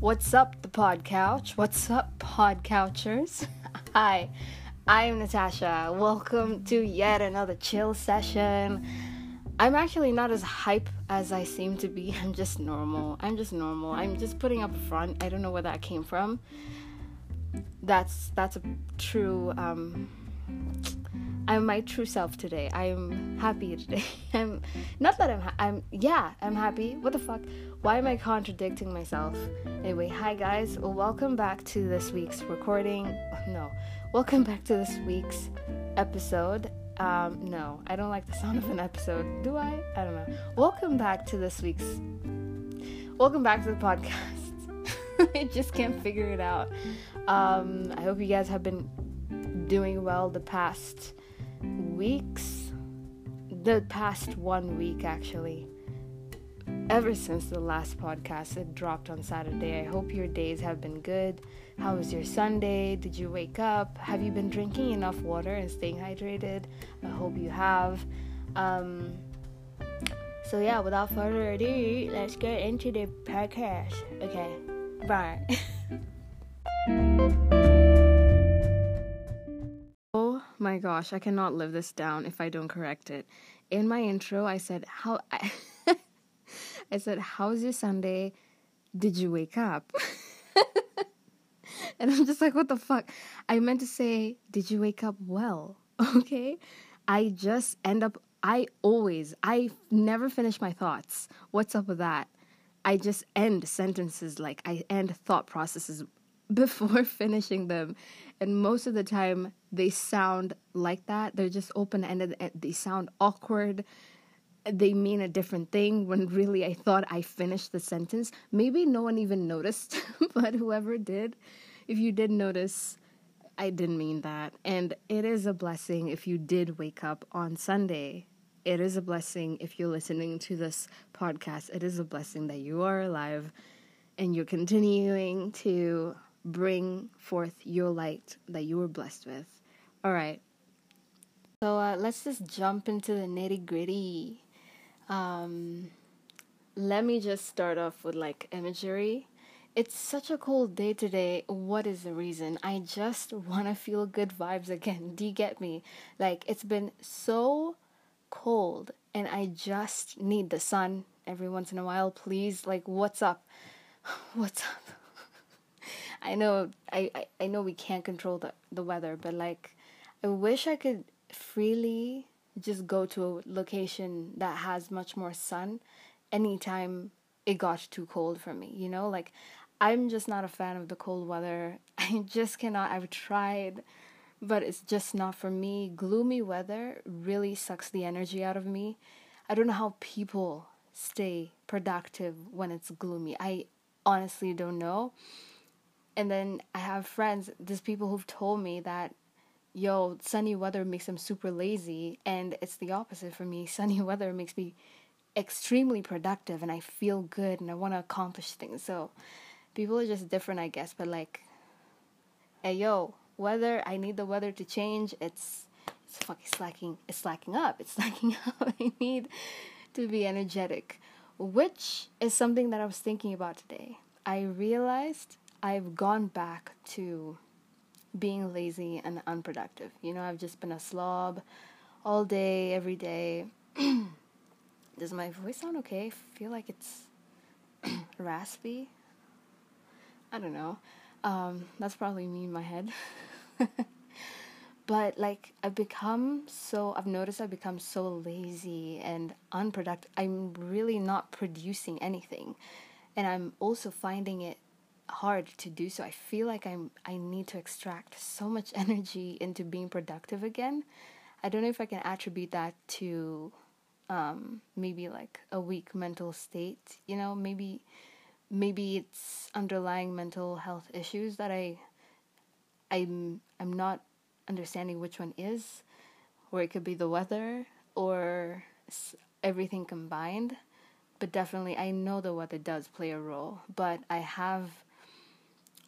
What's up, the pod couch? What's up, pod couchers? Hi, I'm Natasha. Welcome to yet another chill session. I'm actually not as hype as I seem to be. I'm just normal. I'm just normal. I'm just putting up a front. I don't know where that came from. That's that's a true um I'm my true self today. I'm happy today. I'm not that I'm ha- I'm yeah, I'm happy. What the fuck? Why am I contradicting myself? Anyway, hi guys. Welcome back to this week's recording. No. Welcome back to this week's episode. Um no, I don't like the sound of an episode. Do I? I don't know. Welcome back to this week's Welcome back to the podcast. I just can't figure it out. Um I hope you guys have been doing well the past weeks, the past one week actually, ever since the last podcast it dropped on Saturday. I hope your days have been good. How was your Sunday? Did you wake up? Have you been drinking enough water and staying hydrated? I hope you have. Um, so yeah, without further ado, let's get into the podcast. Okay, bye. Oh my gosh, I cannot live this down if I don't correct it. In my intro, I said how I, I said, "How's your Sunday? Did you wake up?" and I'm just like, "What the fuck?" I meant to say, "Did you wake up well?" Okay? I just end up I always I never finish my thoughts. What's up with that? I just end sentences like I end thought processes before finishing them. And most of the time, they sound like that. They're just open ended. They sound awkward. They mean a different thing when really I thought I finished the sentence. Maybe no one even noticed, but whoever did, if you did notice, I didn't mean that. And it is a blessing if you did wake up on Sunday. It is a blessing if you're listening to this podcast. It is a blessing that you are alive and you're continuing to bring forth your light that you were blessed with. All right. So uh, let's just jump into the nitty gritty. Um, let me just start off with like imagery. It's such a cold day today. What is the reason? I just want to feel good vibes again. Do you get me? Like, it's been so cold, and I just need the sun every once in a while. Please, like, what's up? What's up? I know I, I, I know we can't control the, the weather, but like I wish I could freely just go to a location that has much more sun anytime it got too cold for me, you know? Like I'm just not a fan of the cold weather. I just cannot I've tried but it's just not for me. Gloomy weather really sucks the energy out of me. I don't know how people stay productive when it's gloomy. I honestly don't know. And then I have friends, there's people who've told me that, yo, sunny weather makes them super lazy. And it's the opposite for me. Sunny weather makes me extremely productive and I feel good and I want to accomplish things. So people are just different, I guess. But like, hey, yo, weather, I need the weather to change. It's, it's fucking slacking, it's slacking up. It's slacking up. I need to be energetic, which is something that I was thinking about today. I realized I've gone back to being lazy and unproductive. You know, I've just been a slob all day, every day. Does my voice sound okay? I feel like it's raspy. I don't know. Um, that's probably me in my head. but like I've become so I've noticed I've become so lazy and unproductive. I'm really not producing anything. And I'm also finding it hard to do so. I feel like I'm I need to extract so much energy into being productive again. I don't know if I can attribute that to um, maybe like a weak mental state. You know, maybe maybe it's underlying mental health issues that I I'm I'm not understanding which one is, or it could be the weather or everything combined. But definitely, I know the weather does play a role. But I have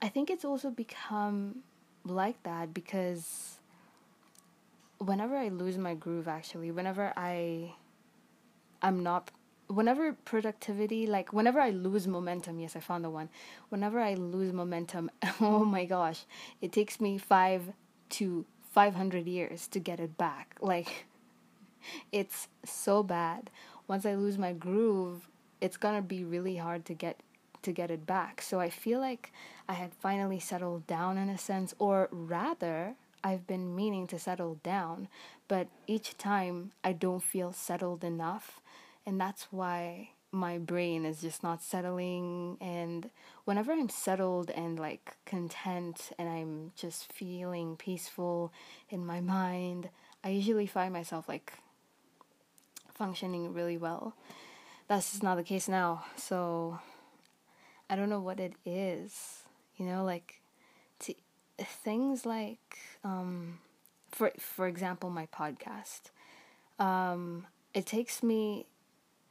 I think it's also become like that because whenever I lose my groove actually, whenever I I'm not whenever productivity like whenever i lose momentum yes i found the one. Whenever i lose momentum oh my gosh it takes me 5 to 500 years to get it back. Like it's so bad. Once i lose my groove it's going to be really hard to get to get it back. So i feel like i had finally settled down in a sense or rather I've been meaning to settle down, but each time I don't feel settled enough and that's why my brain is just not settling. And whenever i'm settled and like content and i'm just feeling peaceful in my mind i usually find myself like functioning really well. That's just not the case now so i don't know what it is you know like to, things like um for for example my podcast um it takes me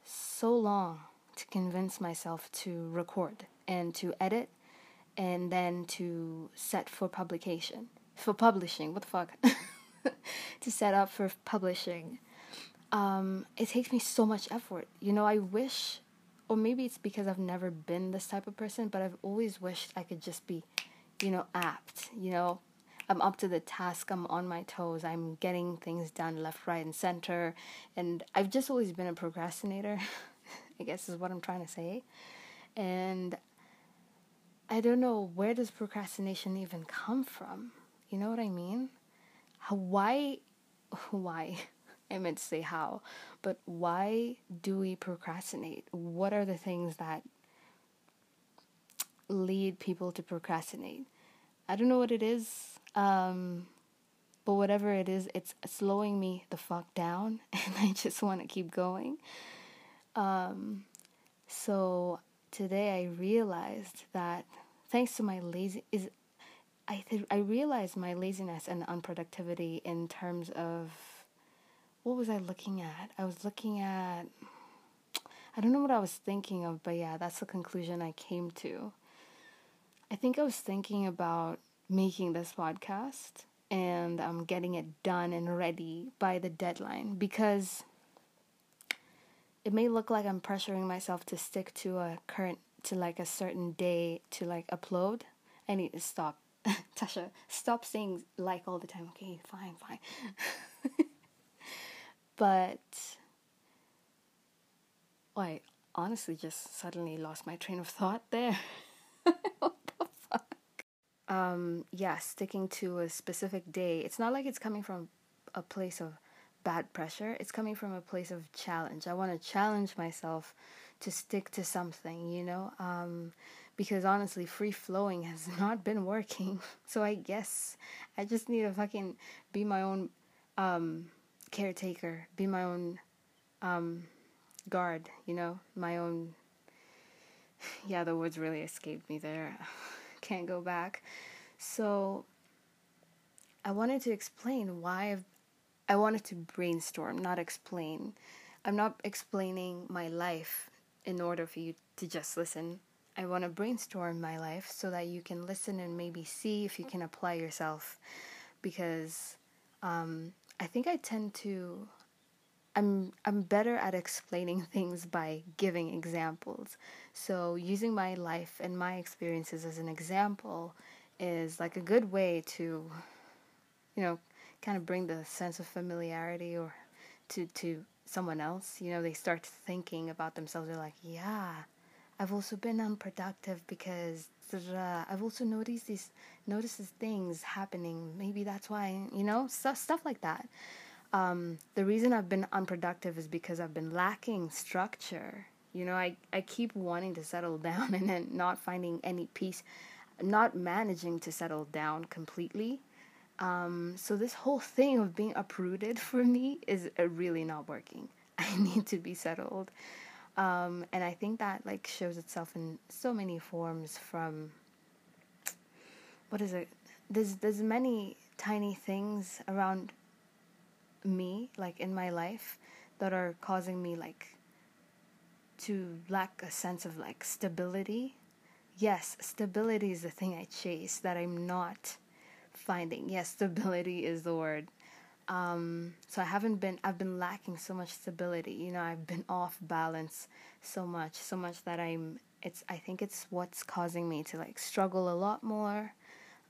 so long to convince myself to record and to edit and then to set for publication. For publishing, what the fuck? to set up for publishing. Um, it takes me so much effort. You know, I wish, or maybe it's because I've never been this type of person, but I've always wished I could just be, you know, apt. You know, I'm up to the task, I'm on my toes, I'm getting things done left, right, and center. And I've just always been a procrastinator, I guess is what I'm trying to say. And I don't know where does procrastination even come from? You know what I mean? Why, why? I meant to say how, but why do we procrastinate? What are the things that lead people to procrastinate? I don't know what it is. Um, but whatever it is, it's slowing me the fuck down, and I just want to keep going. Um, so today I realized that thanks to my lazy is I th- I realized my laziness and unproductivity in terms of what was I looking at? I was looking at I don't know what I was thinking of, but yeah, that's the conclusion I came to. I think I was thinking about making this podcast and I'm getting it done and ready by the deadline because it may look like I'm pressuring myself to stick to a current to like a certain day to like upload. I need to stop. Tasha, stop saying like all the time. Okay, fine, fine. but I honestly just suddenly lost my train of thought there um, yeah, sticking to a specific day, it's not like it's coming from a place of bad pressure. It's coming from a place of challenge. I want to challenge myself to stick to something, you know? Um, because honestly, free flowing has not been working. So I guess I just need to fucking be my own um, caretaker, be my own um, guard, you know? My own. Yeah, the words really escaped me there can't go back. So I wanted to explain why I've, I wanted to brainstorm, not explain. I'm not explaining my life in order for you to just listen. I want to brainstorm my life so that you can listen and maybe see if you can apply yourself. Because um, I think I tend to I'm I'm better at explaining things by giving examples. So using my life and my experiences as an example is like a good way to you know kind of bring the sense of familiarity or to to someone else. You know, they start thinking about themselves. They're like, "Yeah, I've also been unproductive because I've also noticed these notices things happening. Maybe that's why, you know, stuff stuff like that." Um, the reason I've been unproductive is because I've been lacking structure. You know, I, I keep wanting to settle down and then not finding any peace, not managing to settle down completely. Um, so this whole thing of being uprooted for me is uh, really not working. I need to be settled. Um, and I think that like shows itself in so many forms from what is it? There's there's many tiny things around me like in my life that are causing me like to lack a sense of like stability. Yes stability is the thing i chase that i'm not finding. Yes stability is the word Um, so I haven't been, I've been lacking so much stability. You know, I've been off balance so much, so much that I'm, it's, I think it's what's causing me to like struggle a lot more,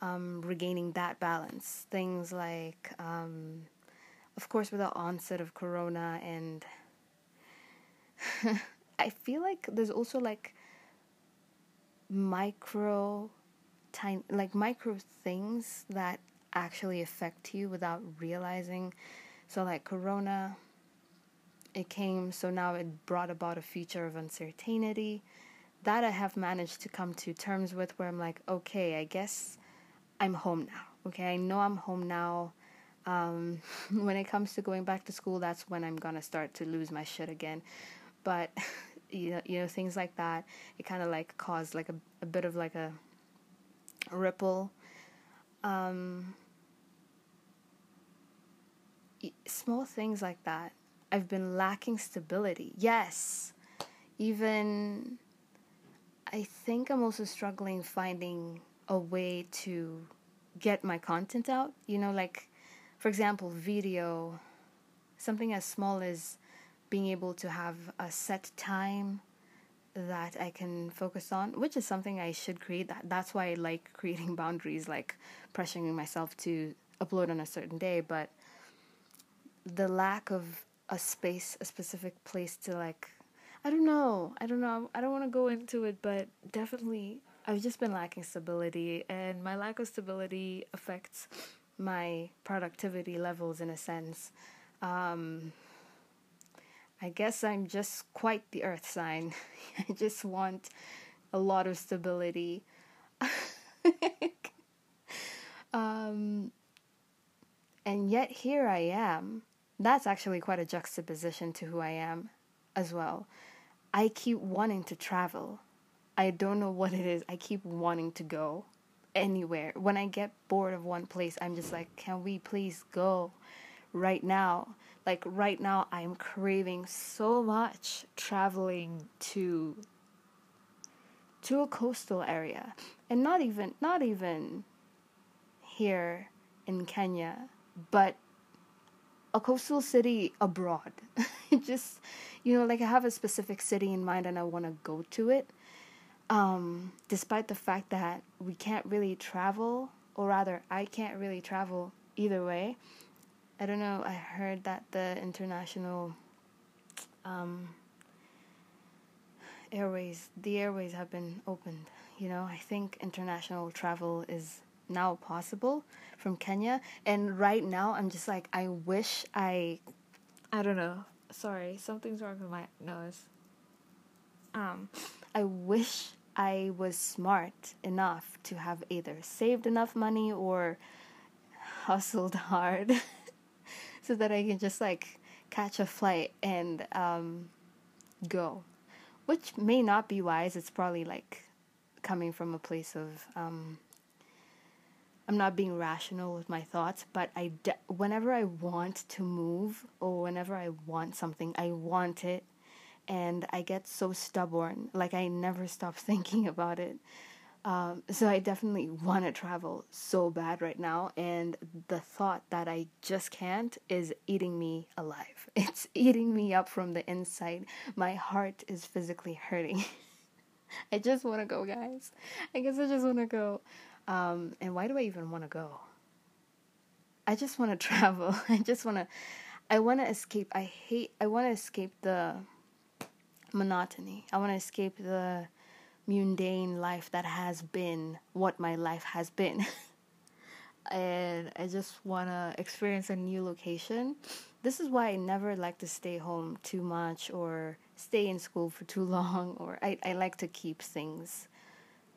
um, regaining that balance. Things like, um, of course, with the onset of Corona, and I feel like there's also like micro, tiny, like micro things that actually affect you without realizing. So, like Corona, it came, so now it brought about a future of uncertainty that I have managed to come to terms with where I'm like, okay, I guess I'm home now. Okay, I know I'm home now. Um, when it comes to going back to school, that's when I'm gonna start to lose my shit again. But you know, you know things like that. It kind of like caused like a, a bit of like a ripple. Um, small things like that. I've been lacking stability. Yes, even I think I'm also struggling finding a way to get my content out. You know, like for example, video, something as small as being able to have a set time that I can focus on, which is something I should create. That that's why I like creating boundaries, like pressuring myself to upload on a certain day. But the lack of a space, a specific place to like, I don't know, I don't know, I don't want to go into it, but definitely I've just been lacking stability, and my lack of stability affects my productivity levels in a sense. Um, I guess I'm just quite the earth sign. I just want a lot of stability. um, and yet here I am. That's actually quite a juxtaposition to who I am as well. I keep wanting to travel. I don't know what it is. I keep wanting to go anywhere. When I get bored of one place, I'm just like, can we please go right now? Like right now, I'm craving so much traveling to to a coastal area, and not even not even here in Kenya, but a coastal city abroad. just you know, like I have a specific city in mind and I want to go to it um, despite the fact that we can't really travel, or rather, I can't really travel either way. I don't know. I heard that the international um, airways, the airways have been opened. You know, I think international travel is now possible from Kenya. And right now, I'm just like, I wish I. I don't know. Sorry, something's wrong with my nose. Um, I wish I was smart enough to have either saved enough money or hustled hard so that I can just like catch a flight and um, go. Which may not be wise. It's probably like coming from a place of um, I'm not being rational with my thoughts, but I de- whenever I want to move or whenever I want something, I want it and I get so stubborn. Like I never stop thinking about it. Um, so I definitely want to travel so bad right now, and the thought that I just can't is eating me alive. It's eating me up from the inside. My heart is physically hurting. I just want to go, guys. I guess I just want to go. Um, and why do I even want to go? I just want to travel. I just want to. I want to escape. I hate. I want to escape the monotony. I want to escape the mundane life that has been what my life has been. and I just want to experience a new location. This is why I never like to stay home too much or stay in school for too long or I, I like to keep things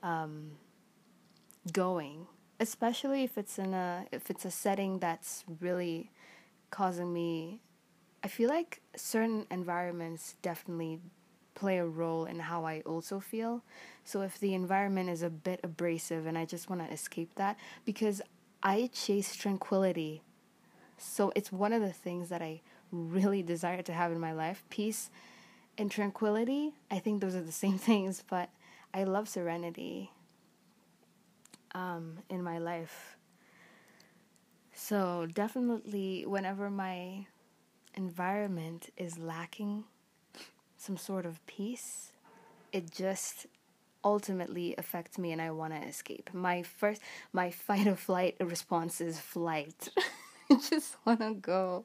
um, going, especially if it's in a if it's a setting that's really causing me I feel like certain environments definitely play a role in how I also feel. So if the environment is a bit abrasive and I just want to escape that because I chase tranquility. So it's one of the things that I really desire to have in my life. Peace and tranquility, I think those are the same things, but I love serenity um, in my life. So, definitely, whenever my environment is lacking some sort of peace, it just ultimately affects me and I want to escape. My first my fight or flight response is flight. I just want to go.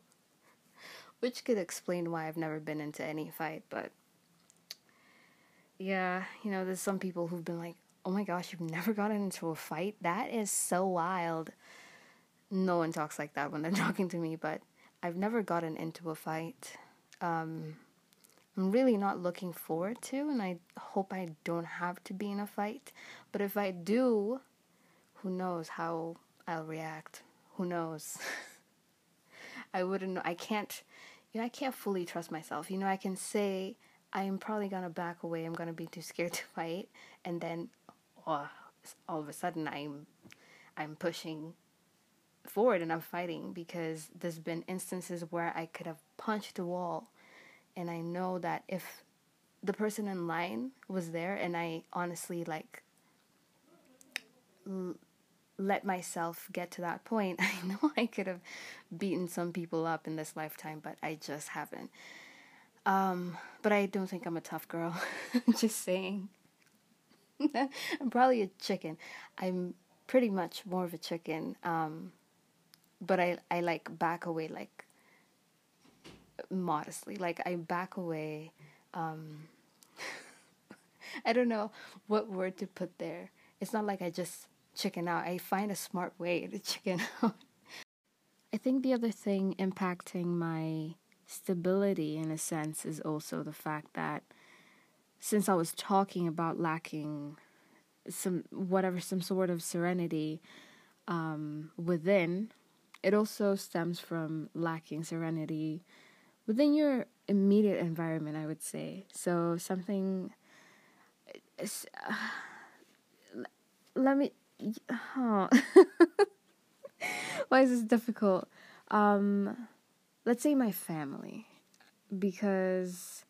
Which could explain why I've never been into any fight, but yeah, you know, there's some people who've been like, "Oh my gosh, you've never gotten into a fight? That is so wild." No one talks like that when they're talking to me, but I've never gotten into a fight. Um, I'm really not looking forward to, and I hope I don't have to be in a fight. But if I do, who knows how I'll react? Who knows? I wouldn't. I can't, you know, I can't fully trust myself. You know, I can say I'm probably gonna back away. I'm gonna be too scared to fight, and then, oh, all of a sudden, I'm, I'm pushing forward and I'm fighting because there's been instances where I could have punched a wall and I know that if the person in line was there and I honestly like l- let myself get to that point, I know I could have beaten some people up in this lifetime, but I just haven't. Um, but I don't think I'm a tough girl. just saying. I'm probably a chicken. I'm pretty much more of a chicken. Um, but I I like back away like modestly. Like I back away. Um, I don't know what word to put there. It's not like I just chicken out. I find a smart way to chicken out. I think the other thing impacting my stability in a sense is also the fact that since I was talking about lacking some whatever some sort of serenity um, within, it also stems from lacking serenity within your immediate environment, I would say. So something. Uh, let me. Huh. Why is this difficult? Um, let's say my family, because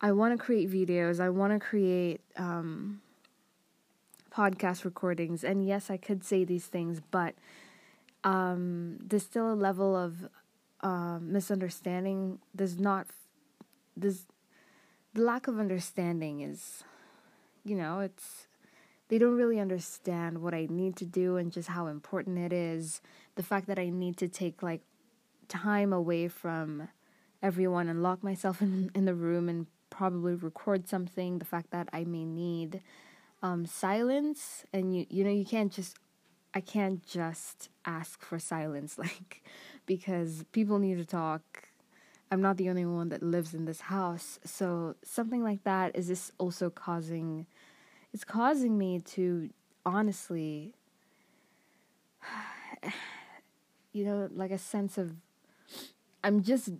I want to create videos. I want to create um, podcast recordings, and yes, I could say these things, but um, there's still a level of um, misunderstanding does not does the lack of understanding is you know it's they don't really understand what I need to do and just how important it is. The fact that I need to take like time away from everyone and lock myself in in the room and probably record something the fact that I may need um, silence. And you you know you can't just I can't just ask for silence like because people need to talk. I'm not the only one that lives in this house. So something like that is this also causing it's causing me to honestly you know like a sense of I'm just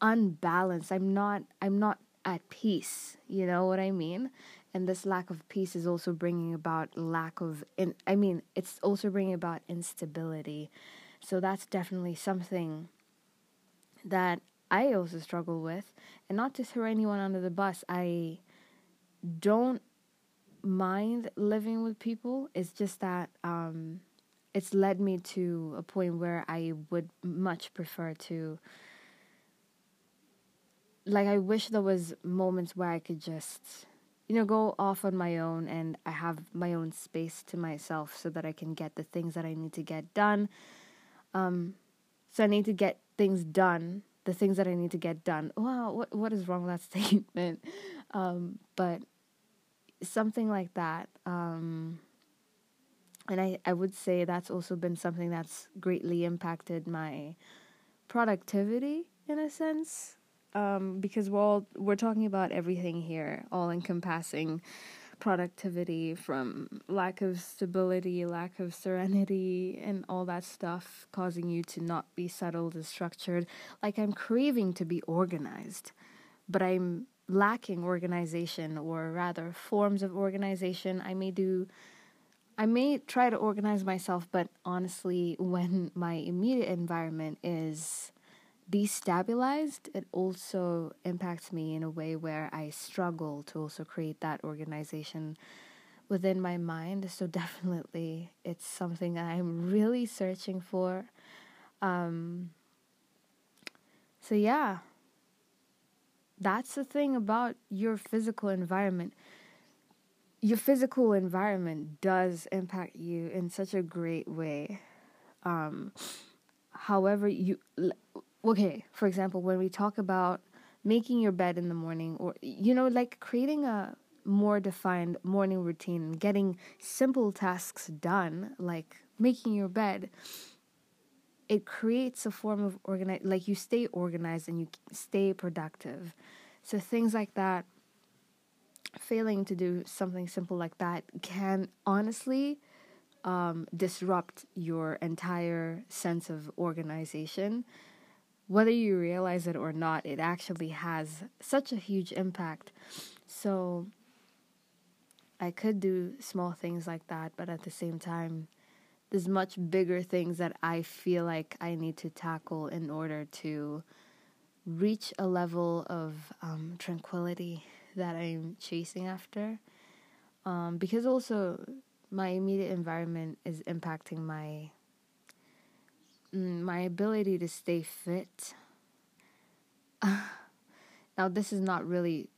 unbalanced. I'm not I'm not at peace, you know what I mean? And this lack of peace is also bringing about lack of in I mean, it's also bringing about instability so that's definitely something that I also struggle with. And not to throw anyone under the bus, I don't mind living with people. It's just that um, it's led me to a point where I would much prefer to. Like, I wish there was moments where I could just, you know, go off on my own and I have my own space to myself so that I can get the things that I need to get done um, so I need to get things done, the things that I need to get done. Wow, what what is wrong with that statement? Um, but something like that. Um, and I, I would say that's also been something that's greatly impacted my productivity in a sense. Um, because we're all, we're talking about everything here, all encompassing productivity, from lack of stability, lack of serenity, and all that stuff, causing you to not be settled and structured. Like I'm craving to be organized, but I'm lacking organization, or rather, forms of organization. I may do. I may try to organize myself, but honestly, when my immediate environment is destabilized, it also impacts me in a way where I struggle to also create that organization within my mind. So, definitely, it's something that I'm really searching for. Um, so, yeah, that's the thing about your physical environment. Your physical environment does impact you in such a great way. Um, however, you okay, for example, when we talk about making your bed in the morning or you know like creating a more defined morning routine and getting simple tasks done like making your bed it creates a form of organize like you stay organized and you stay productive. So things like that failing to do something simple like that can honestly um, disrupt your entire sense of organization whether you realize it or not it actually has such a huge impact so i could do small things like that but at the same time there's much bigger things that I feel like I need to tackle in order to reach a level of um, tranquility that I'm chasing after. Um, because also, my immediate environment is impacting my my ability to stay fit. now, this is not really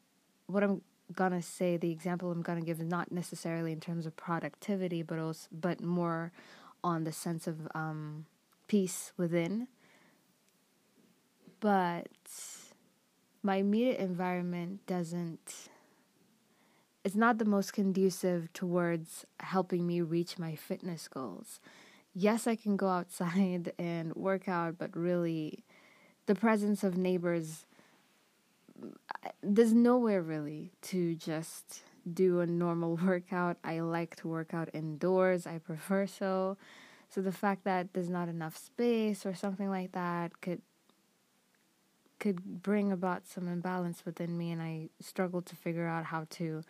what I'm gonna say. The example I'm gonna give is not necessarily in terms of productivity, but also but more on the sense of um, peace within. But my immediate environment doesn't, it's not the most conducive towards helping me reach my fitness goals. Yes, I can go outside and work out, but really, the presence of neighbors, there's nowhere really to just do a normal workout. I like to work out indoors. I prefer so. So the fact that there's not enough space or something like that could could bring about some imbalance within me and I struggle to figure out how to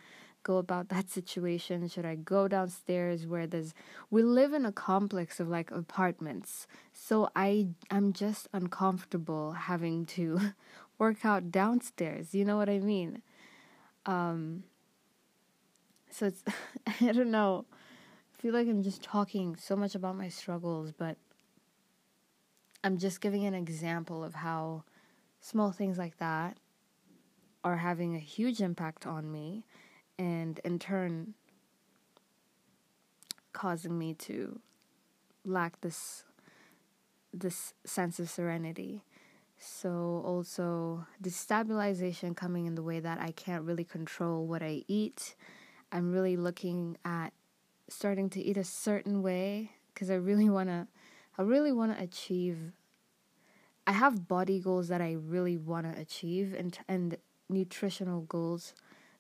go about that situation. Should I go downstairs where there's we live in a complex of like apartments. So I I'm just uncomfortable having to work out downstairs. You know what I mean? Um so it's I don't know. I feel like I'm just talking so much about my struggles, but I'm just giving an example of how small things like that are having a huge impact on me and in turn causing me to lack this this sense of serenity. So also destabilization coming in the way that I can't really control what I eat I'm really looking at starting to eat a certain way because I really want to I really want to achieve I have body goals that I really want to achieve and and nutritional goals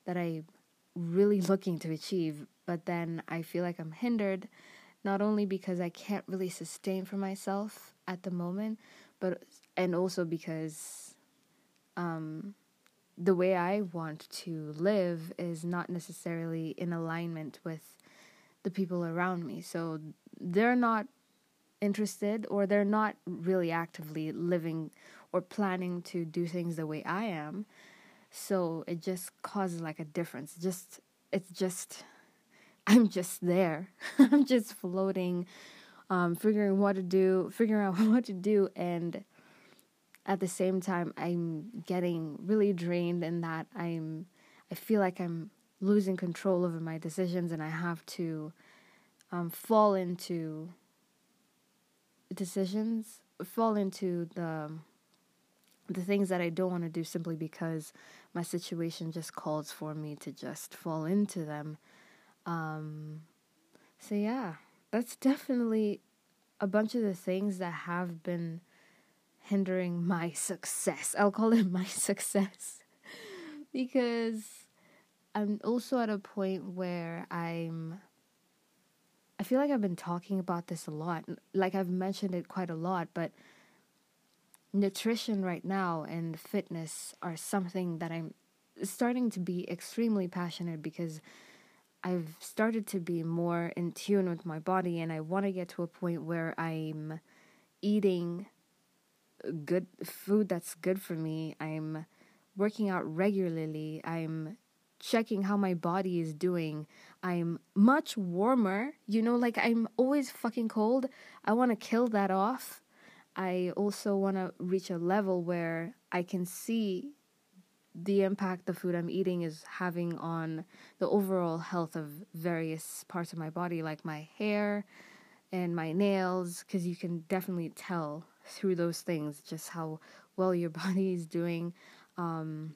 that I really looking to achieve but then I feel like I'm hindered not only because I can't really sustain for myself at the moment but and also because um the way I want to live is not necessarily in alignment with the people around me. So they're not interested or they're not really actively living or planning to do things the way I am. So it just causes like a difference. Just it's just I'm just there. I'm just floating, um, figuring what to do, figuring out what to do and at the same time I'm getting really drained in that I'm I feel like I'm losing control over my decisions and I have to um, fall into decisions fall into the the things that I don't want to do simply because my situation just calls for me to just fall into them. Um, so yeah, that's definitely a bunch of the things that have been hindering my success. I'll call it my success because I'm also at a point where I'm I feel like I've been talking about this a lot. Like I've mentioned it quite a lot, but nutrition right now and fitness are something that I'm starting to be extremely passionate because I've started to be more in tune with my body and I want to get to a point where I'm eating good food that's good for me. I'm working out regularly. I'm checking how my body is doing. I'm much warmer. You know, like I'm always fucking cold. I want to kill that off. I also want to reach a level where I can see the impact the food I'm eating is having on the overall health of various parts of my body, like my hair and my nails, because you can definitely tell through those things just how well your body is doing. Um,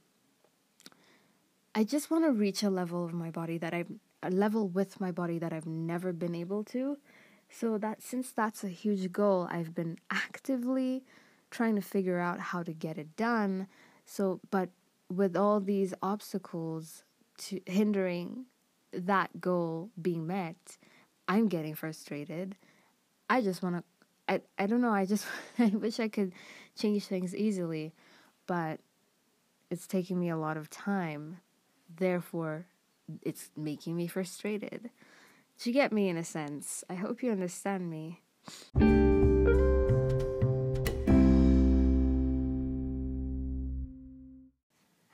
I just want to reach a level of my body that I've a level with my body that I've never been able to. So that since that's a huge goal, I've been actively trying to figure out how to get it done. So, but with all these obstacles to hindering that goal being met, I'm getting frustrated. I just want to I I don't know, I just I wish I could change things easily, but it's taking me a lot of time. Therefore, it's making me frustrated. To get me in a sense. I hope you understand me.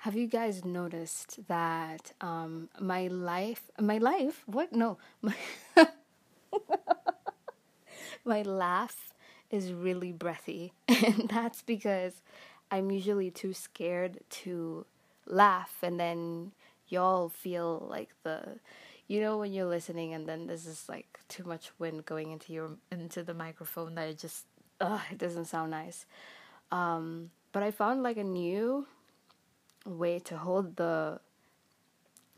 Have you guys noticed that um, my life, my life, what? No, my, my laugh is really breathy. And that's because I'm usually too scared to laugh. And then y'all feel like the, you know, when you're listening and then there's just like too much wind going into your, into the microphone that it just, ugh, it doesn't sound nice. Um, but I found like a new way to hold the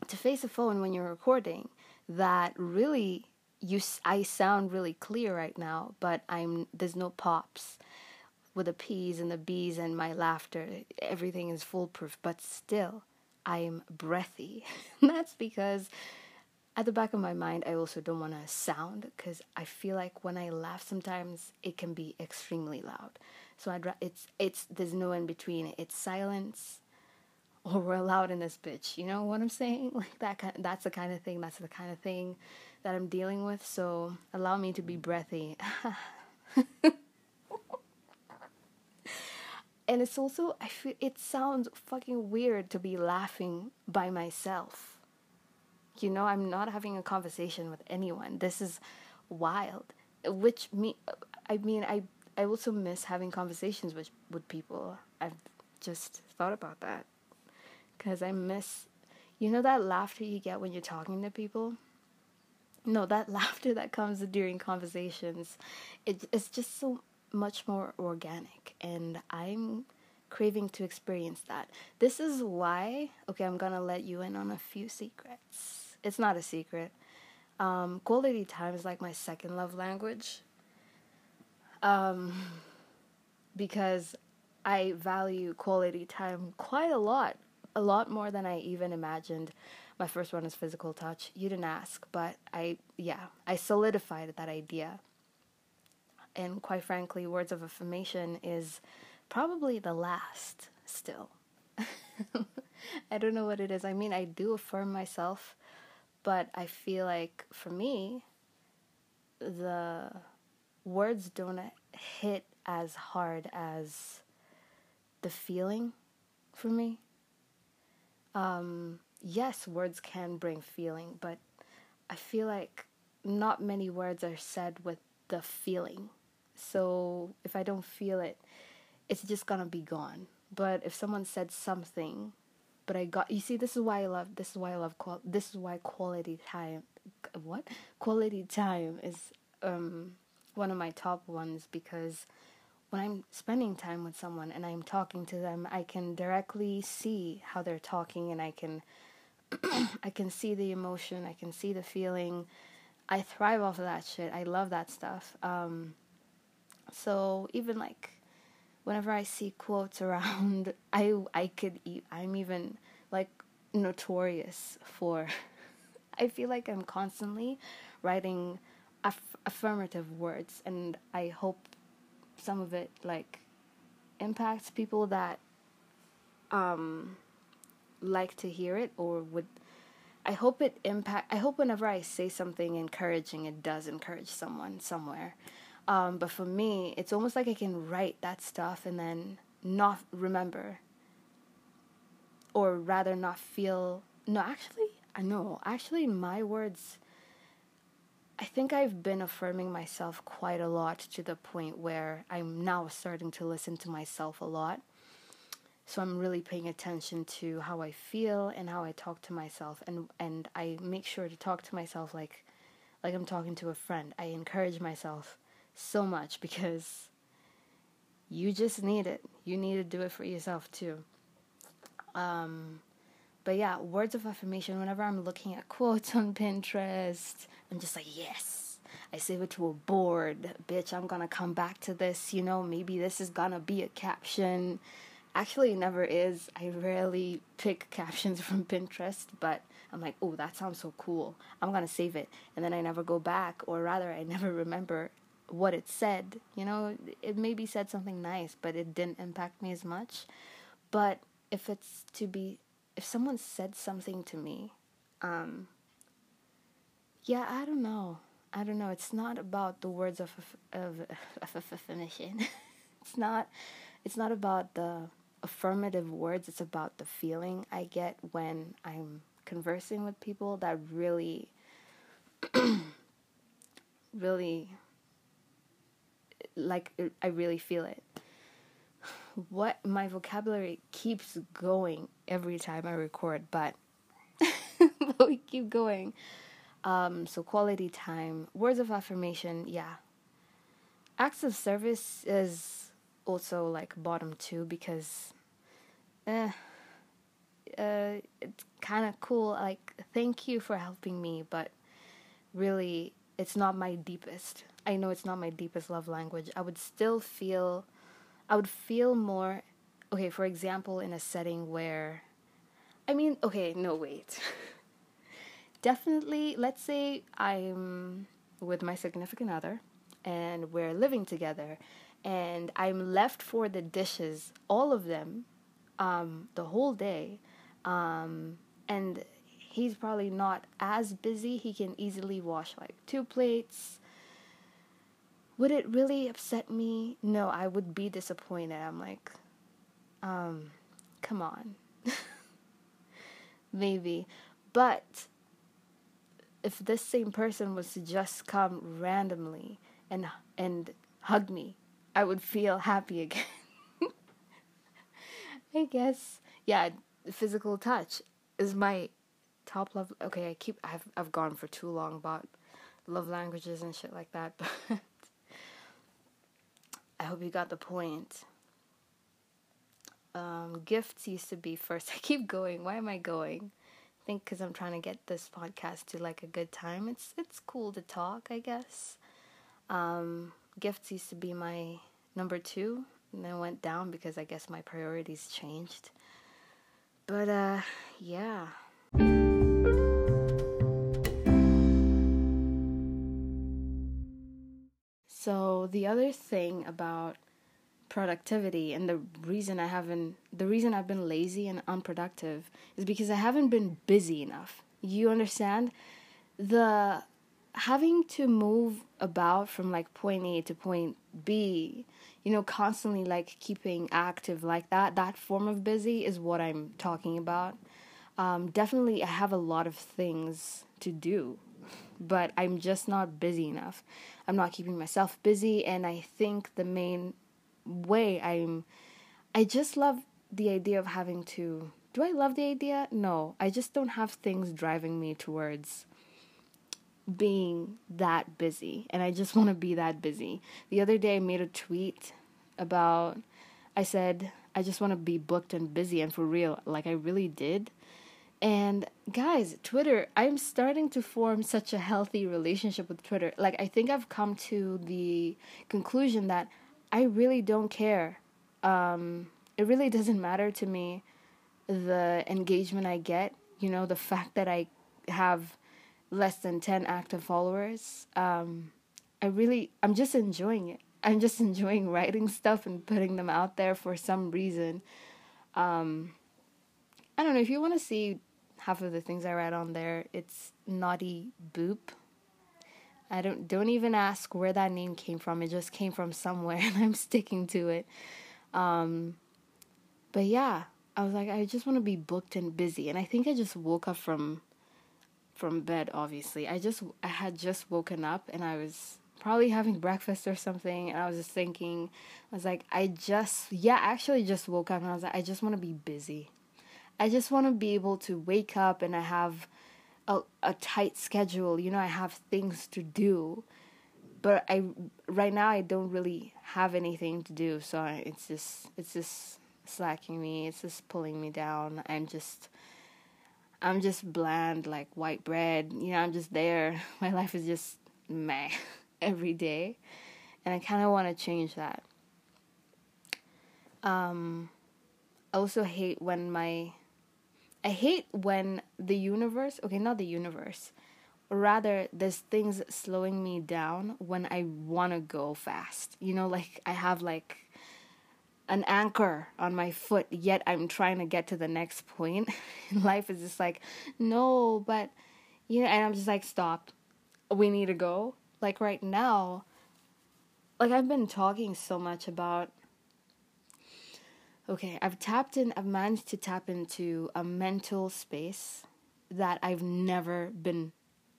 to face a phone when you're recording that really you I sound really clear right now, but I'm there's no pops with the P's and the B's and my laughter. Everything is foolproof, but still I'm breathy. That's because at the back of my mind, I also don't want to sound because I feel like when I laugh, sometimes it can be extremely loud. So I'd it's it's there's no in between. It's silence or we're allowed in this bitch. You know what I'm saying? Like that kind that's the kind of thing, that's the kind of thing that I'm dealing with. So allow me to be breathy. and it's also I feel it sounds fucking weird to be laughing by myself. You know, I'm not having a conversation with anyone. This is wild. Which me I mean I I also miss having conversations with with people. I've just thought about that because I miss, you know, that laughter you get when you're talking to people. No, that laughter that comes during conversations, it, it's just so much more organic, and I'm craving to experience that. This is why, okay, I'm gonna let you in on a few secrets. It's not a secret. Um, quality time is like my second love language. Um, because I value quality time quite a lot a lot more than I even imagined. My first one is physical touch. You didn't ask, but I, yeah, I solidified that idea. And quite frankly, words of affirmation is probably the last still. I don't know what it is. I mean, I do affirm myself, but I feel like for me, the words don't hit as hard as the feeling for me um, yes, words can bring feeling, but I feel like not many words are said with the feeling. So if I don't feel it, it's just gonna be gone. But if someone said something, but I got you see, this is why I love this is why I love qual this is why quality time what quality time is um one of my top ones because when I'm spending time with someone and I'm talking to them, I can directly see how they're talking and I can I can see the emotion, I can see the feeling. I thrive off of that shit. I love that stuff. Um, so even like whenever I see quotes around, I I could eat. I'm even like notorious for. I feel like I'm constantly writing aff- affirmative words, and I hope some of it like impacts people that um like to hear it or would I hope it impact I hope whenever I say something encouraging it does encourage someone somewhere. Um, but for me, it's almost like I can write that stuff and then not remember or rather not feel no actually I know actually my words I think I've been affirming myself quite a lot to the point where I'm now starting to listen to myself a lot. So I'm really paying attention to how I feel and how I talk to myself and and I make sure to talk to myself like like I'm talking to a friend. I encourage myself so much because you just need it. You need to do it for yourself too. Um, but yeah, words of affirmation, whenever I'm looking at quotes on Pinterest, I'm just like, yes. I save it to a board. Bitch, I'm gonna come back to this. You know, maybe this is gonna be a caption. Actually, it never is. I rarely pick captions from Pinterest, but I'm like, oh, that sounds so cool. I'm gonna save it. And then I never go back, or rather, I never remember what it said. You know, it maybe said something nice, but it didn't impact me as much. But if it's to be, if someone said something to me, um, yeah, I don't know. I don't know. It's not about the words of of, of affirmation. it's not. It's not about the affirmative words. It's about the feeling I get when I'm conversing with people that really, really like I really feel it. What my vocabulary keeps going every time I record, but but we keep going. Um, so quality time, words of affirmation, yeah. Acts of service is also like bottom two because, eh, uh, it's kind of cool. Like thank you for helping me, but really, it's not my deepest. I know it's not my deepest love language, I would still feel, I would feel more, okay, for example, in a setting where, I mean, okay, no, wait. Definitely, let's say I'm with my significant other and we're living together and I'm left for the dishes, all of them, um, the whole day. Um, and he's probably not as busy. He can easily wash like two plates, would it really upset me? No, I would be disappointed. I'm like, um, come on. Maybe. But if this same person was to just come randomly and and hug me, I would feel happy again. I guess yeah, physical touch is my top love. Okay, I keep I've I've gone for too long about love languages and shit like that, but I hope you got the point. Um, gifts used to be first. I keep going. Why am I going? I think because I'm trying to get this podcast to like a good time. It's it's cool to talk, I guess. Um, gifts used to be my number two, and then went down because I guess my priorities changed. But uh, yeah. The other thing about productivity and the reason I haven't the reason I've been lazy and unproductive is because I haven't been busy enough. You understand? The having to move about from like point A to point B, you know, constantly like keeping active like that, that form of busy is what I'm talking about. Um, definitely, I have a lot of things to do but I'm just not busy enough. I'm not keeping myself busy, and I think the main way I'm, I just love the idea of having to. Do I love the idea? No, I just don't have things driving me towards being that busy, and I just want to be that busy. The other day, I made a tweet about, I said, I just want to be booked and busy, and for real, like I really did. And guys, Twitter, I'm starting to form such a healthy relationship with Twitter. Like, I think I've come to the conclusion that I really don't care. Um, it really doesn't matter to me the engagement I get, you know, the fact that I have less than 10 active followers. Um, I really, I'm just enjoying it. I'm just enjoying writing stuff and putting them out there for some reason. Um, I don't know if you want to see half of the things I read on there. It's Naughty Boop. I don't don't even ask where that name came from. It just came from somewhere, and I'm sticking to it. Um, but yeah, I was like, I just want to be booked and busy, and I think I just woke up from from bed obviously. I just I had just woken up and I was probably having breakfast or something and I was just thinking I was like I just yeah, actually just woke up and I was like I just want to be busy. I just want to be able to wake up and I have a a tight schedule. You know, I have things to do. But I right now I don't really have anything to do, so it's just it's just slacking me. It's just pulling me down. I'm just I'm just bland like white bread. You know, I'm just there. My life is just meh every day. And I kind of want to change that. Um I also hate when my I hate when the universe, okay, not the universe, rather there's things slowing me down when I want to go fast. You know, like I have like an anchor on my foot, yet I'm trying to get to the next point. Life is just like, no, but you know, and I'm just like, stop. We need to go. Like right now, like I've been talking so much about okay, I've tapped in I've managed to tap into a mental space that I've never been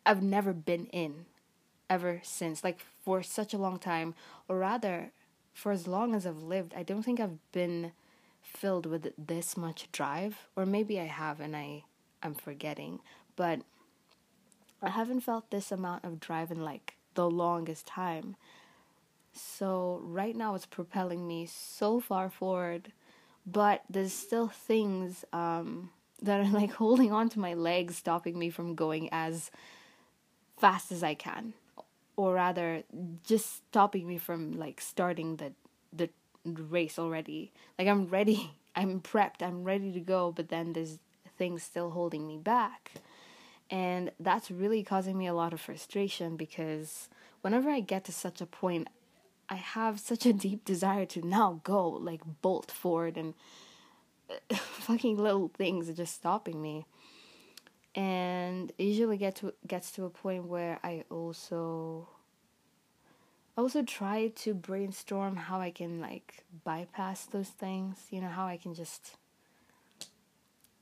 I've never been in ever since like for such a long time. Or rather for as long as I've lived, I don't think I've been filled with this much drive, or maybe I have and I I'm forgetting, but I haven't felt this amount of drive in like the longest time. So right now it's propelling me so far forward, but there's still things um, that are like holding on to my legs, stopping me from going as fast as I can. Or rather just stopping me from like starting the the race already. Like i'm ready. I'm prepped. I'm ready to go but then there's things still holding me back. And that's really causing me a lot of frustration because whenever i get to such a point i have such a deep desire to now go like bolt forward and fucking little things are just stopping me and usually get to gets to a point where I also also try to brainstorm how I can like bypass those things, you know, how I can just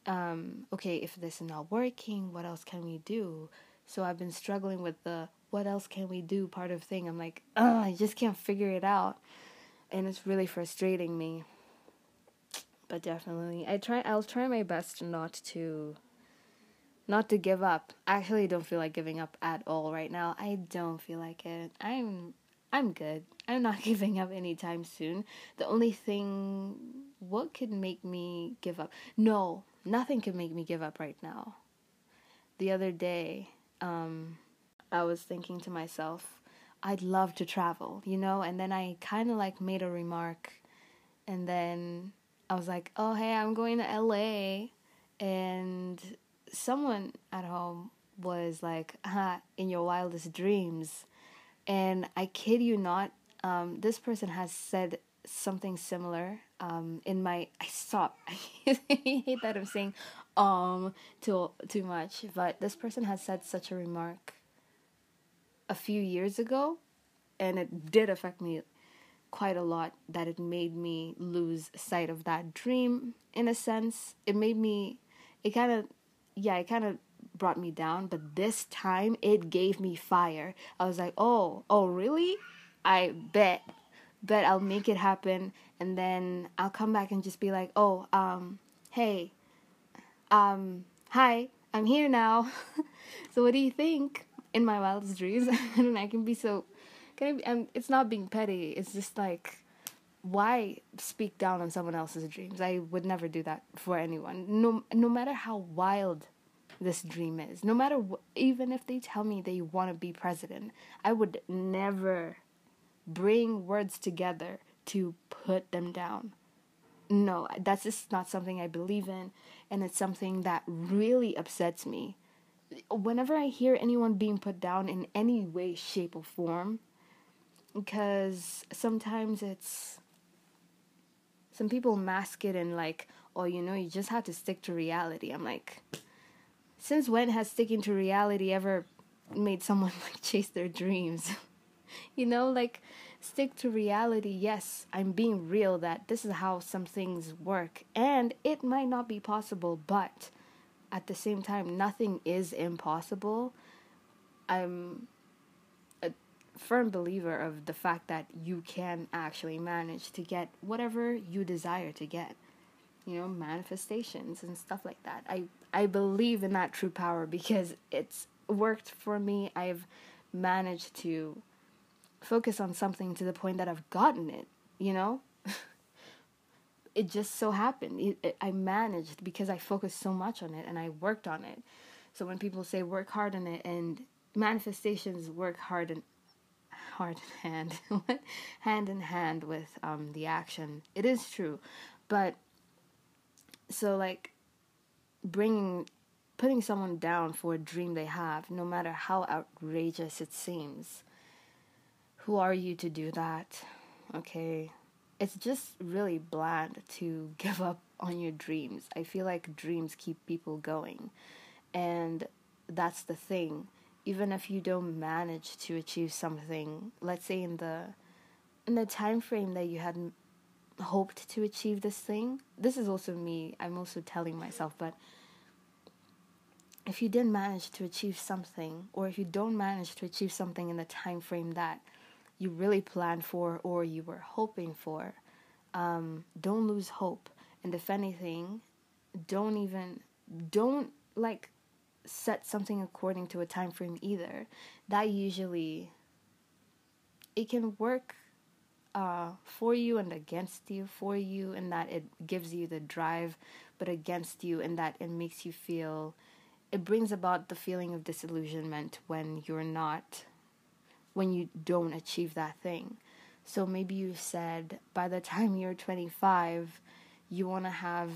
um okay, if this is not working, what else can we do? So I've been struggling with the what else can we do part of thing. I'm like, I just can't figure it out. And it's really frustrating me. But definitely, I try I'll try my best not to not to give up. I actually don't feel like giving up at all right now. I don't feel like it. I'm I'm good. I'm not giving up anytime soon. The only thing what could make me give up? No, nothing could make me give up right now. The other day, um I was thinking to myself, I'd love to travel, you know, and then I kind of like made a remark and then I was like, "Oh, hey, I'm going to LA." And someone at home was like, in your wildest dreams. And I kid you not, um, this person has said something similar um, in my I stop I hate that I'm saying um too too much but this person has said such a remark a few years ago and it did affect me quite a lot that it made me lose sight of that dream in a sense it made me it kind of yeah, it kind of brought me down, but this time it gave me fire. I was like, "Oh, oh really? I bet bet I'll make it happen." And then I'll come back and just be like, "Oh, um, hey. Um, hi. I'm here now. so what do you think?" In my wildest dreams, and I can be so can I be, um, it's not being petty. It's just like why speak down on someone else's dreams? I would never do that for anyone. No, no matter how wild this dream is, no matter wh- even if they tell me they want to be president, I would never bring words together to put them down. No, that's just not something I believe in, and it's something that really upsets me. Whenever I hear anyone being put down in any way, shape, or form, because sometimes it's some people mask it in like, oh, you know, you just have to stick to reality. I'm like, since when has sticking to reality ever made someone like chase their dreams? you know, like stick to reality. Yes, I'm being real that this is how some things work, and it might not be possible, but at the same time, nothing is impossible. I'm a firm believer of the fact that you can actually manage to get whatever you desire to get. You know, manifestations and stuff like that. I I believe in that true power because it's worked for me. I've managed to focus on something to the point that I've gotten it, you know? it just so happened. It, it, I managed because I focused so much on it and I worked on it. So when people say work hard on it and manifestations work hard and hard in hand, hand in hand with um, the action, it is true. But so like bringing putting someone down for a dream they have, no matter how outrageous it seems. Who are you to do that? Okay. It's just really bland to give up on your dreams. I feel like dreams keep people going. And that's the thing. Even if you don't manage to achieve something, let's say in the in the time frame that you had hoped to achieve this thing, this is also me. I'm also telling myself, but if you didn't manage to achieve something or if you don't manage to achieve something in the time frame that you really planned for or you were hoping for. Um, don't lose hope. And if anything don't even don't like set something according to a time frame either. That usually it can work uh, for you and against you for you in that it gives you the drive but against you in that it makes you feel it brings about the feeling of disillusionment when you're not when you don't achieve that thing. So maybe you said by the time you're 25 you want to have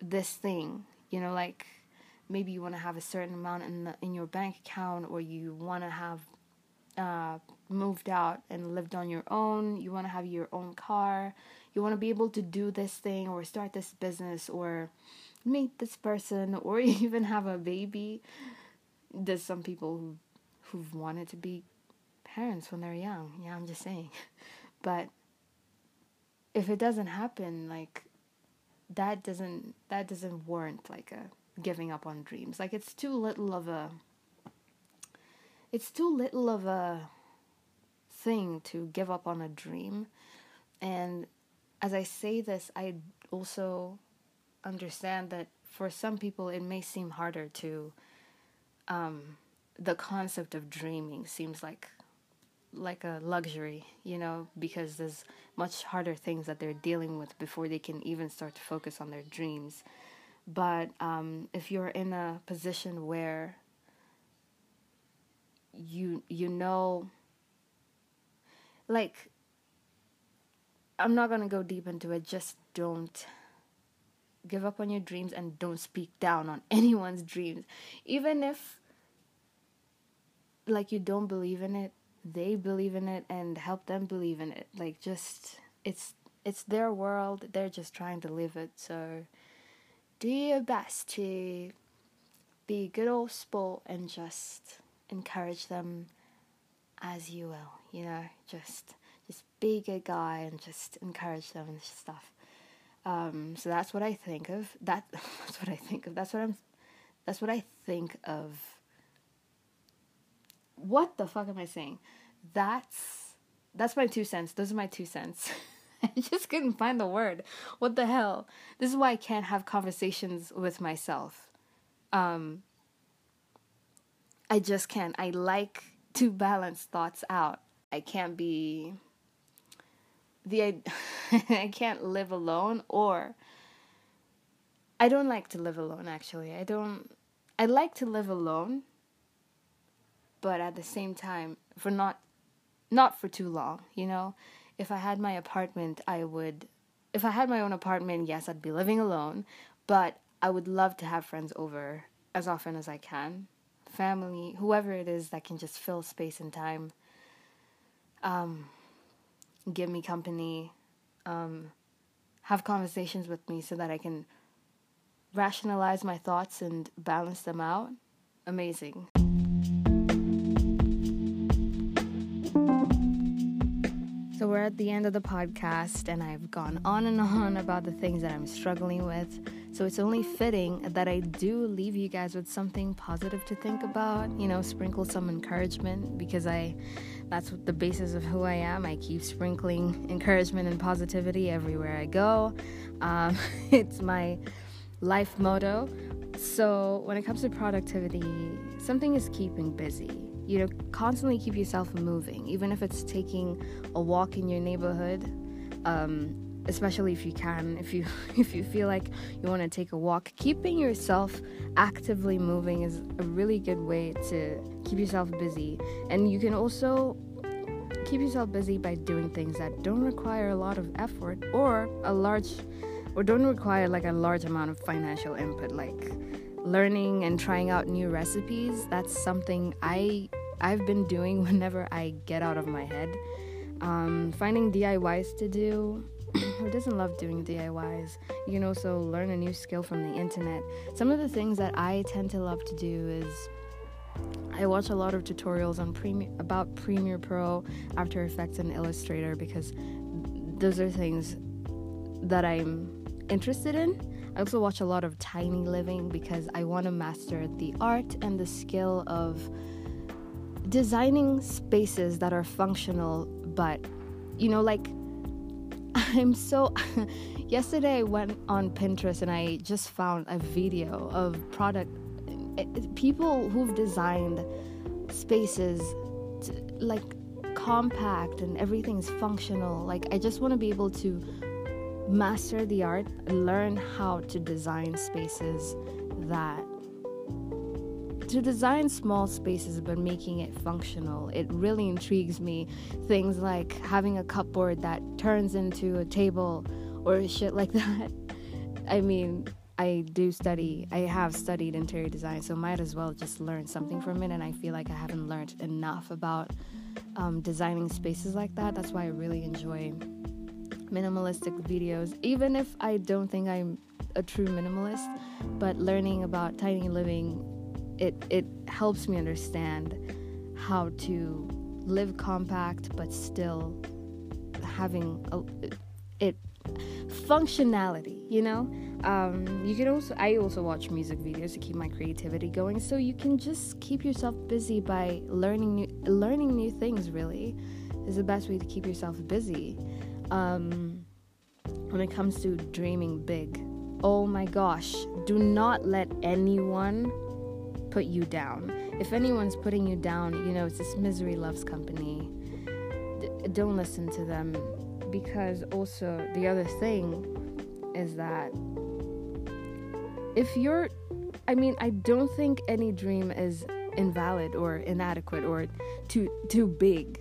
this thing, you know like maybe you want to have a certain amount in the, in your bank account or you want to have uh, moved out and lived on your own, you want to have your own car, you want to be able to do this thing or start this business or meet this person or even have a baby. There's some people who who've wanted to be parents when they're young. Yeah, I'm just saying. But if it doesn't happen, like that doesn't that doesn't warrant like a giving up on dreams. Like it's too little of a it's too little of a thing to give up on a dream. And as I say this, I also understand that for some people it may seem harder to um, the concept of dreaming seems like like a luxury, you know, because there's much harder things that they're dealing with before they can even start to focus on their dreams. But um, if you're in a position where you you know like I'm not to go deep into it just don't give up on your dreams and don't speak down on anyone's dreams. Even if like you don't believe in it, they believe in it and help them believe in it. Like just it's it's their world, they're just trying to live it. So do your best to be a good old sport and just encourage them as you will, you know, just just be a good guy and just encourage them and stuff. Um, so that's what I think of. That that's what I think of. That's what I'm. That's what I think of. What the fuck am I saying? That's that's my two cents. Those are my two cents. I just couldn't find the word. What the hell? This is why I can't have conversations with myself. Um, I just can't. I like to balance thoughts out. I can't be the I can't live alone or I don't like to live alone actually. I don't I like to live alone but at the same time for not not for too long, you know. If I had my apartment, I would if I had my own apartment, yes, I'd be living alone, but I would love to have friends over as often as I can. Family, whoever it is that can just fill space and time. Um give me company, um, have conversations with me so that I can rationalize my thoughts and balance them out. Amazing. So, we're at the end of the podcast, and I've gone on and on about the things that I'm struggling with. So it's only fitting that I do leave you guys with something positive to think about, you know, sprinkle some encouragement because I that's the basis of who I am. I keep sprinkling encouragement and positivity everywhere I go. Um, it's my life motto. So when it comes to productivity, something is keeping busy. You know, constantly keep yourself moving, even if it's taking a walk in your neighborhood. Um, especially if you can if you if you feel like you want to take a walk keeping yourself actively moving is a really good way to keep yourself busy and you can also keep yourself busy by doing things that don't require a lot of effort or a large or don't require like a large amount of financial input like learning and trying out new recipes that's something i i've been doing whenever i get out of my head um, finding diys to do who doesn't love doing DIYs? You can also learn a new skill from the internet. Some of the things that I tend to love to do is I watch a lot of tutorials on about Premiere Pro, After Effects, and Illustrator because those are things that I'm interested in. I also watch a lot of Tiny Living because I want to master the art and the skill of designing spaces that are functional, but you know, like I'm so. yesterday I went on Pinterest and I just found a video of product eh, eh, people who've designed spaces to, like compact and everything's functional. Like I just want to be able to master the art, learn how to design spaces that to design small spaces but making it functional. It really intrigues me. Things like having a cupboard that turns into a table or shit like that. I mean, I do study, I have studied interior design, so might as well just learn something from it. And I feel like I haven't learned enough about um, designing spaces like that. That's why I really enjoy minimalistic videos, even if I don't think I'm a true minimalist. But learning about tiny living it it helps me understand how to live compact but still having a, it functionality you know? Um, you can also i also watch music videos to keep my creativity going so you can just keep yourself busy by learning new learning new things really is the best way to keep yourself busy. Um, when it comes to dreaming big oh my gosh do not let anyone put you down. If anyone's putting you down, you know, it's this misery loves company. D- don't listen to them because also the other thing is that if you're I mean, I don't think any dream is invalid or inadequate or too too big.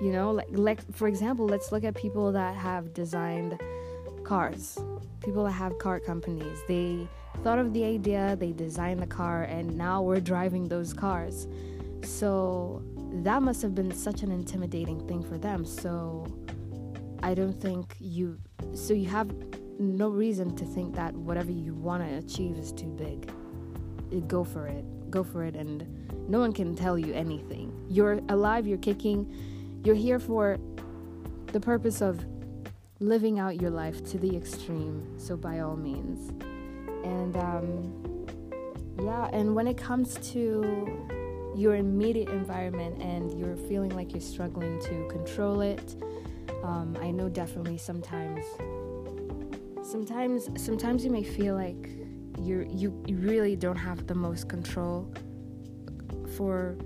You know, like like for example, let's look at people that have designed cars. People that have car companies. They thought of the idea, they designed the car, and now we're driving those cars. So that must have been such an intimidating thing for them. So I don't think you, so you have no reason to think that whatever you want to achieve is too big. Uh, go for it. Go for it, and no one can tell you anything. You're alive, you're kicking, you're here for the purpose of living out your life to the extreme. So, by all means and um, yeah and when it comes to your immediate environment and you're feeling like you're struggling to control it um, i know definitely sometimes sometimes sometimes you may feel like you you really don't have the most control for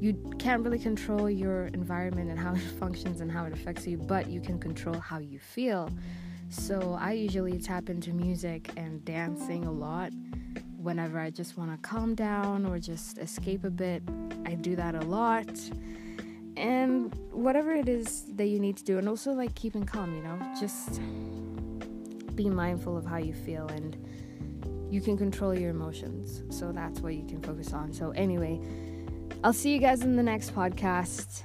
you can't really control your environment and how it functions and how it affects you but you can control how you feel so I usually tap into music and dancing a lot whenever I just want to calm down or just escape a bit. I do that a lot. And whatever it is that you need to do, and also like keeping calm, you know, just be mindful of how you feel and you can control your emotions. So that's what you can focus on. So, anyway, I'll see you guys in the next podcast.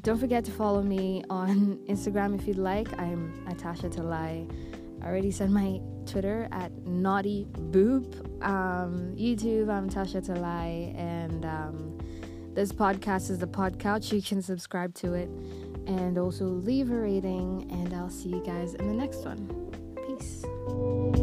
Don't forget to follow me on Instagram if you'd like. I'm Natasha Talai. I already said my Twitter at Naughty Boop. Um, YouTube, I'm Tasha Talai. And um, this podcast is the Pod Couch. You can subscribe to it and also leave a rating. And I'll see you guys in the next one. Peace.